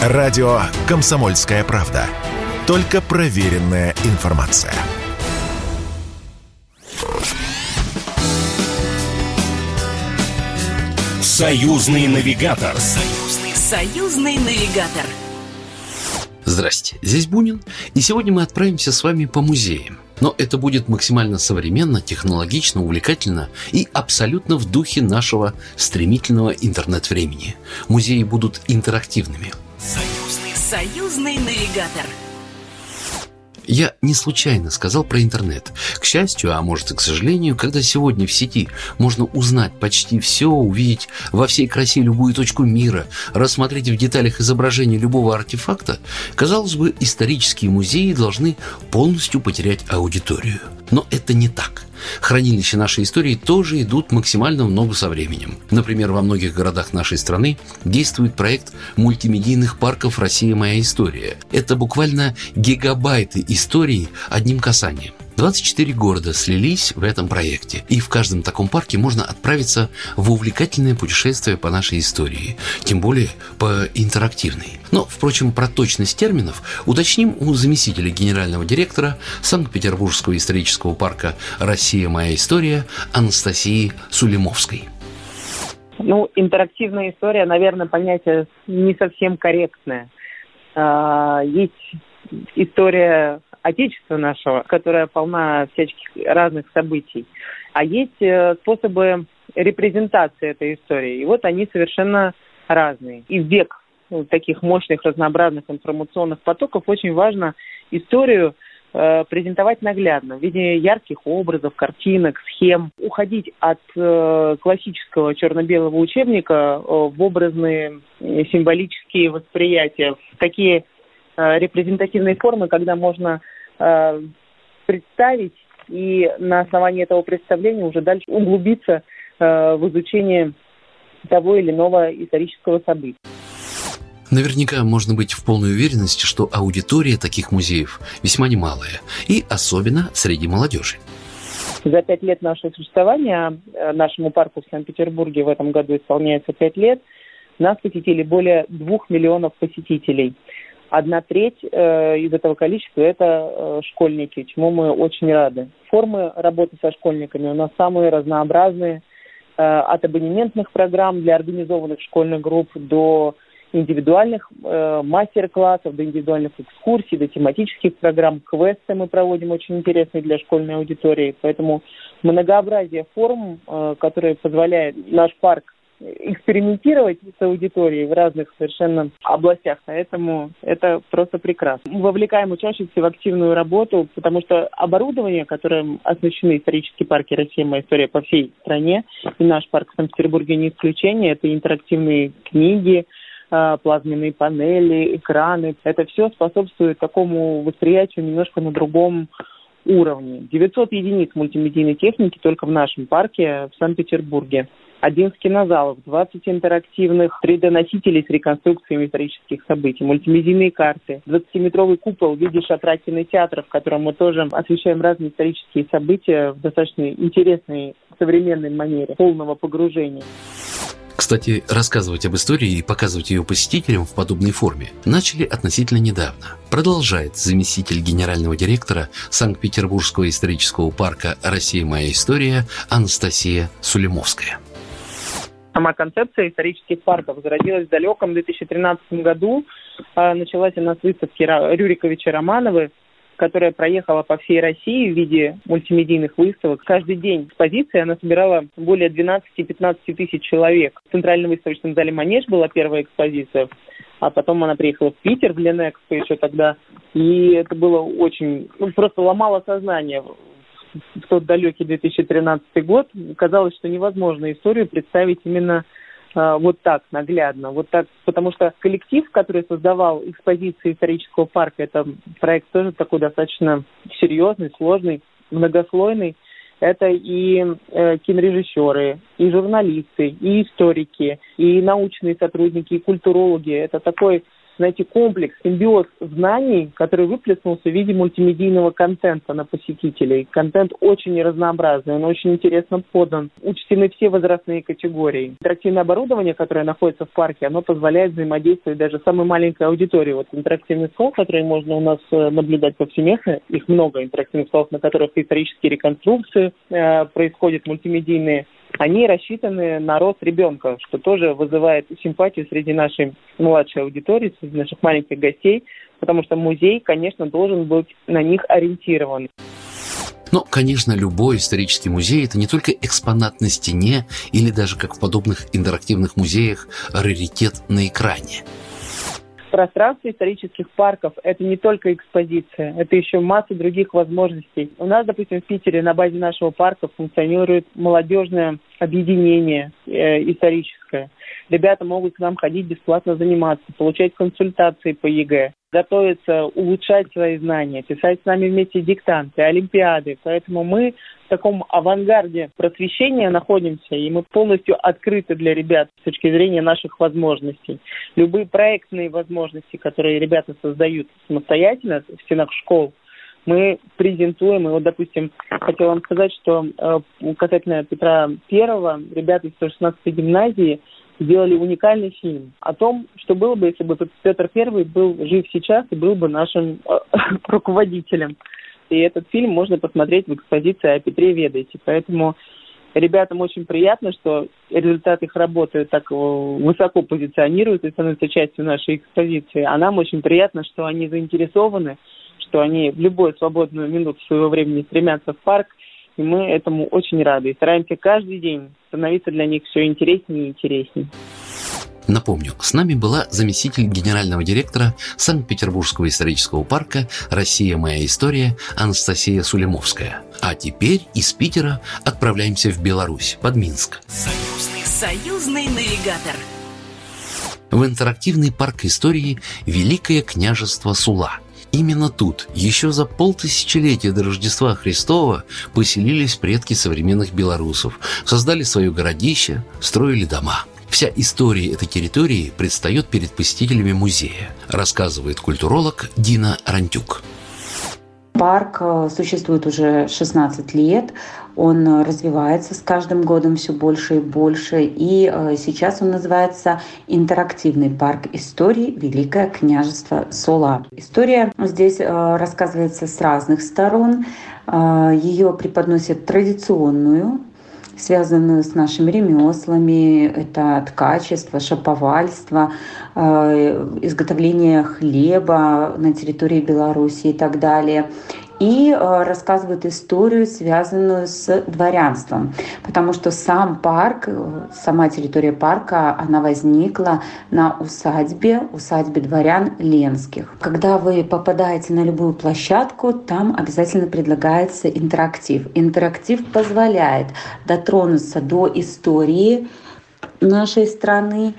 Радио «Комсомольская правда». Только проверенная информация. Союзный навигатор. Союзный, союзный навигатор. Здрасте, здесь Бунин, и сегодня мы отправимся с вами по музеям. Но это будет максимально современно, технологично, увлекательно и абсолютно в духе нашего стремительного интернет-времени. Музеи будут интерактивными. Союзный, союзный навигатор. Я не случайно сказал про интернет. К счастью, а может и к сожалению, когда сегодня в сети можно узнать почти все, увидеть во всей красе любую точку мира, рассмотреть в деталях изображение любого артефакта, казалось бы, исторические музеи должны полностью потерять аудиторию. Но это не так. Хранилища нашей истории тоже идут максимально в ногу со временем. Например, во многих городах нашей страны действует проект мультимедийных парков «Россия. Моя история». Это буквально гигабайты истории одним касанием. 24 города слились в этом проекте, и в каждом таком парке можно отправиться в увлекательное путешествие по нашей истории, тем более по интерактивной. Но, впрочем, про точность терминов уточним у заместителя генерального директора Санкт-Петербургского исторического парка «Россия. Моя история» Анастасии Сулимовской. Ну, интерактивная история, наверное, понятие не совсем корректное. А, есть история Отечества нашего, которая полна всяческих разных событий. А есть э, способы репрезентации этой истории. И вот они совершенно разные. И век таких мощных, разнообразных информационных потоков очень важно историю э, презентовать наглядно в виде ярких образов, картинок, схем, уходить от э, классического черно-белого учебника э, в образные э, символические восприятия, в такие Э, репрезентативной формы, когда можно э, представить и на основании этого представления уже дальше углубиться э, в изучение того или иного исторического события. Наверняка можно быть в полной уверенности, что аудитория таких музеев весьма немалая, и особенно среди молодежи. За пять лет нашего существования нашему парку в Санкт-Петербурге в этом году исполняется пять лет. Нас посетили более двух миллионов посетителей одна треть э, из этого количества это э, школьники, чему мы очень рады. Формы работы со школьниками у нас самые разнообразные, э, от абонементных программ для организованных школьных групп до индивидуальных э, мастер-классов, до индивидуальных экскурсий, до тематических программ, квесты мы проводим очень интересные для школьной аудитории. Поэтому многообразие форм, э, которые позволяет наш парк экспериментировать с аудиторией в разных совершенно областях, поэтому это просто прекрасно. Мы вовлекаем учащихся в активную работу, потому что оборудование, которым оснащены исторические парки России, моя история по всей стране, и наш парк в Санкт-Петербурге не исключение, это интерактивные книги, плазменные панели, экраны. Это все способствует такому восприятию немножко на другом уровне. 900 единиц мультимедийной техники только в нашем парке в Санкт-Петербурге. 11 кинозалов, 20 интерактивных 3D-носителей с реконструкциями исторических событий, мультимедийные карты, 20-метровый купол в виде шатра кинотеатра, в котором мы тоже освещаем разные исторические события в достаточно интересной современной манере полного погружения. Кстати, рассказывать об истории и показывать ее посетителям в подобной форме начали относительно недавно. Продолжает заместитель генерального директора Санкт-Петербургского исторического парка «Россия. Моя история» Анастасия Сулимовская. Сама концепция исторических парков зародилась в далеком 2013 году. А, началась она с выставки Рюриковича Романовой, которая проехала по всей России в виде мультимедийных выставок. Каждый день экспозиция она собирала более 12-15 тысяч человек. В Центральном выставочном зале «Манеж» была первая экспозиция, а потом она приехала в Питер, в Ленэкспо еще тогда. И это было очень... Ну, просто ломало сознание в тот далекий 2013 год, казалось, что невозможно историю представить именно вот так, наглядно. Вот так, потому что коллектив, который создавал экспозиции исторического парка, это проект тоже такой достаточно серьезный, сложный, многослойный. Это и э, кинорежиссеры, и журналисты, и историки, и научные сотрудники, и культурологи. Это такой найти комплекс, симбиоз знаний, который выплеснулся в виде мультимедийного контента на посетителей. Контент очень разнообразный, он очень интересно подан. Учтены все возрастные категории. Интерактивное оборудование, которое находится в парке, оно позволяет взаимодействовать даже самой маленькой аудитории. Вот интерактивный стол, который можно у нас э, наблюдать повсеместно, их много интерактивных столов, на которых исторические реконструкции э, происходят, мультимедийные они рассчитаны на рост ребенка, что тоже вызывает симпатию среди нашей младшей аудитории, среди наших маленьких гостей, потому что музей, конечно, должен быть на них ориентирован. Но, конечно, любой исторический музей – это не только экспонат на стене или даже, как в подобных интерактивных музеях, раритет на экране. Пространство исторических парков – это не только экспозиция, это еще масса других возможностей. У нас, допустим, в Питере на базе нашего парка функционирует молодежное объединение э, историческое. Ребята могут к нам ходить бесплатно заниматься, получать консультации по ЕГЭ готовиться улучшать свои знания, писать с нами вместе диктанты, олимпиады. Поэтому мы в таком авангарде просвещения находимся, и мы полностью открыты для ребят с точки зрения наших возможностей. Любые проектные возможности, которые ребята создают самостоятельно в стенах школ, мы презентуем. И вот, допустим, хотел вам сказать, что э, касательно Петра Первого, ребята из 116-й гимназии сделали уникальный фильм о том, что было бы, если бы Петр Первый был жив сейчас и был бы нашим э, руководителем. И этот фильм можно посмотреть в экспозиции о Петре Ведайте. Поэтому ребятам очень приятно, что результат их работы так высоко позиционируют и становятся частью нашей экспозиции. А нам очень приятно, что они заинтересованы, что они в любую свободную минуту своего времени стремятся в парк и мы этому очень рады. И стараемся каждый день становиться для них все интереснее и интереснее. Напомню, с нами была заместитель генерального директора Санкт-Петербургского исторического парка «Россия. Моя история» Анастасия Сулемовская. А теперь из Питера отправляемся в Беларусь, под Минск. Союзный, союзный навигатор. В интерактивный парк истории «Великое княжество Сула», Именно тут, еще за полтысячелетия до Рождества Христова, поселились предки современных белорусов, создали свое городище, строили дома. Вся история этой территории предстает перед посетителями музея, рассказывает культуролог Дина Рантюк. Парк э, существует уже 16 лет, он э, развивается с каждым годом все больше и больше, и э, сейчас он называется интерактивный парк истории Великое княжество Сула. История здесь рассказывается с разных сторон, ее преподносят традиционную, связанную с нашими ремеслами. Это ткачество, шаповальство, э, изготовление хлеба на территории Беларуси и так далее и э, рассказывают историю, связанную с дворянством, потому что сам парк, э, сама территория парка, она возникла на усадьбе, усадьбе дворян Ленских. Когда вы попадаете на любую площадку, там обязательно предлагается интерактив. Интерактив позволяет дотронуться до истории нашей страны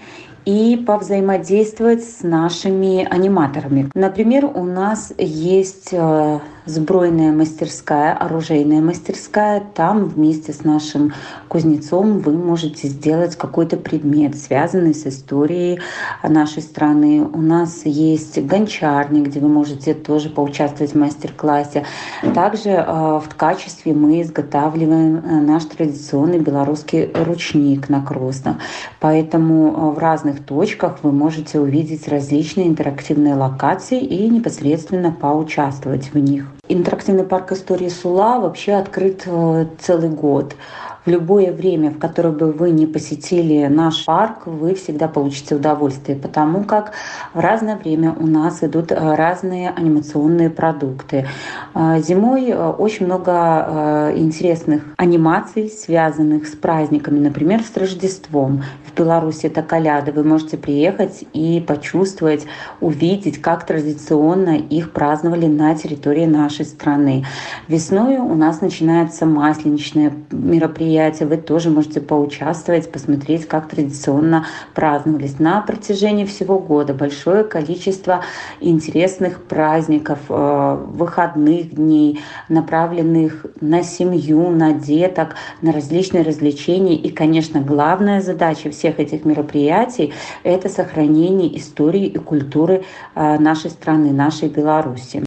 и повзаимодействовать с нашими аниматорами. Например, у нас есть э, сбройная мастерская, оружейная мастерская. Там вместе с нашим кузнецом вы можете сделать какой-то предмет, связанный с историей нашей страны. У нас есть гончарня, где вы можете тоже поучаствовать в мастер-классе. Также э, в качестве мы изготавливаем э, наш традиционный белорусский ручник на кростах. Поэтому в разных разных точках вы можете увидеть различные интерактивные локации и непосредственно поучаствовать в них. Интерактивный парк истории Сула вообще открыт э, целый год в любое время, в которое бы вы не посетили наш парк, вы всегда получите удовольствие, потому как в разное время у нас идут э, разные анимационные продукты. Э, зимой э, очень много интересных анимаций, связанных с праздниками, например, с Рождеством. В Беларуси это коляда. Вы можете приехать и почувствовать, увидеть, как традиционно их праздновали на территории нашей страны. Весной у нас начинается масленичное мероприятие мероприятия, вы тоже можете поучаствовать, посмотреть, как традиционно праздновались. На протяжении всего года большое количество интересных праздников, э, выходных дней, направленных на семью, на деток, на различные развлечения. И, конечно, главная задача всех этих мероприятий – это сохранение истории и культуры э, нашей страны, нашей Беларуси.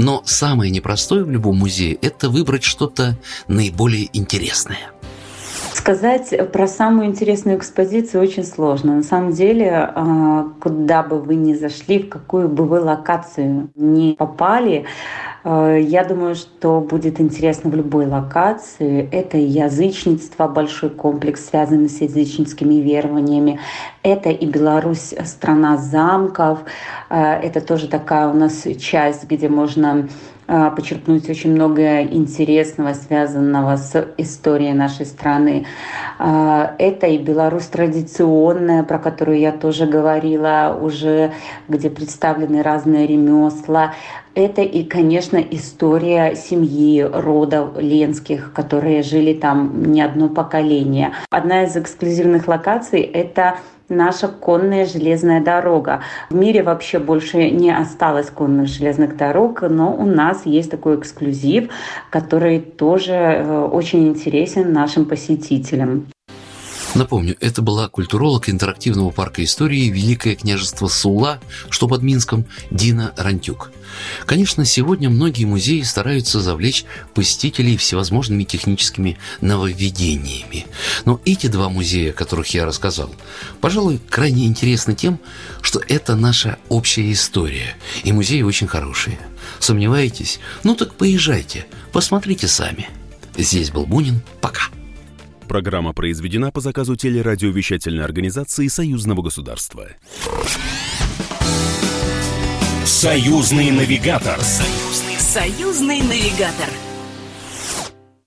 Но самое непростое в любом музее – это выбрать что-то наиболее интересное – Сказать про самую интересную экспозицию очень сложно. На самом деле, а, куда бы вы ни зашли, в какую бы вы локацию не попали, я думаю, что будет интересно в любой локации. Это язычничество, большой комплекс, связанный с язычницкими верованиями. Это и Беларусь, страна замков. А, это тоже такая у нас часть, где можно почерпнуть очень много интересного, связанного с историей нашей страны. А, это и Беларусь традиционная, про которую я тоже говорила уже, где представлены разные ремесла. Это и, конечно, история семьи, рода Ленских, которые жили там не одно поколение. Одна из эксклюзивных локаций – это наша конная железная дорога. В мире вообще больше не осталось конных железных дорог, но у нас есть такой эксклюзив, который тоже э, очень интересен нашим посетителям. Напомню, это была культуролог интерактивного парка истории Великое княжество Сула, что под Минском, Дина Рантюк. Конечно, сегодня многие музеи стараются завлечь посетителей всевозможными техническими нововведениями. Но эти два музея, о которых я рассказал, пожалуй, крайне интересны тем, что это наша общая история, и музеи очень хорошие. Сомневаетесь? Ну так поезжайте, посмотрите сами. Здесь был Бунин. Пока. Программа произведена по заказу телерадиовещательной организации Союзного государства. Союзный навигатор. Союзный, союзный навигатор.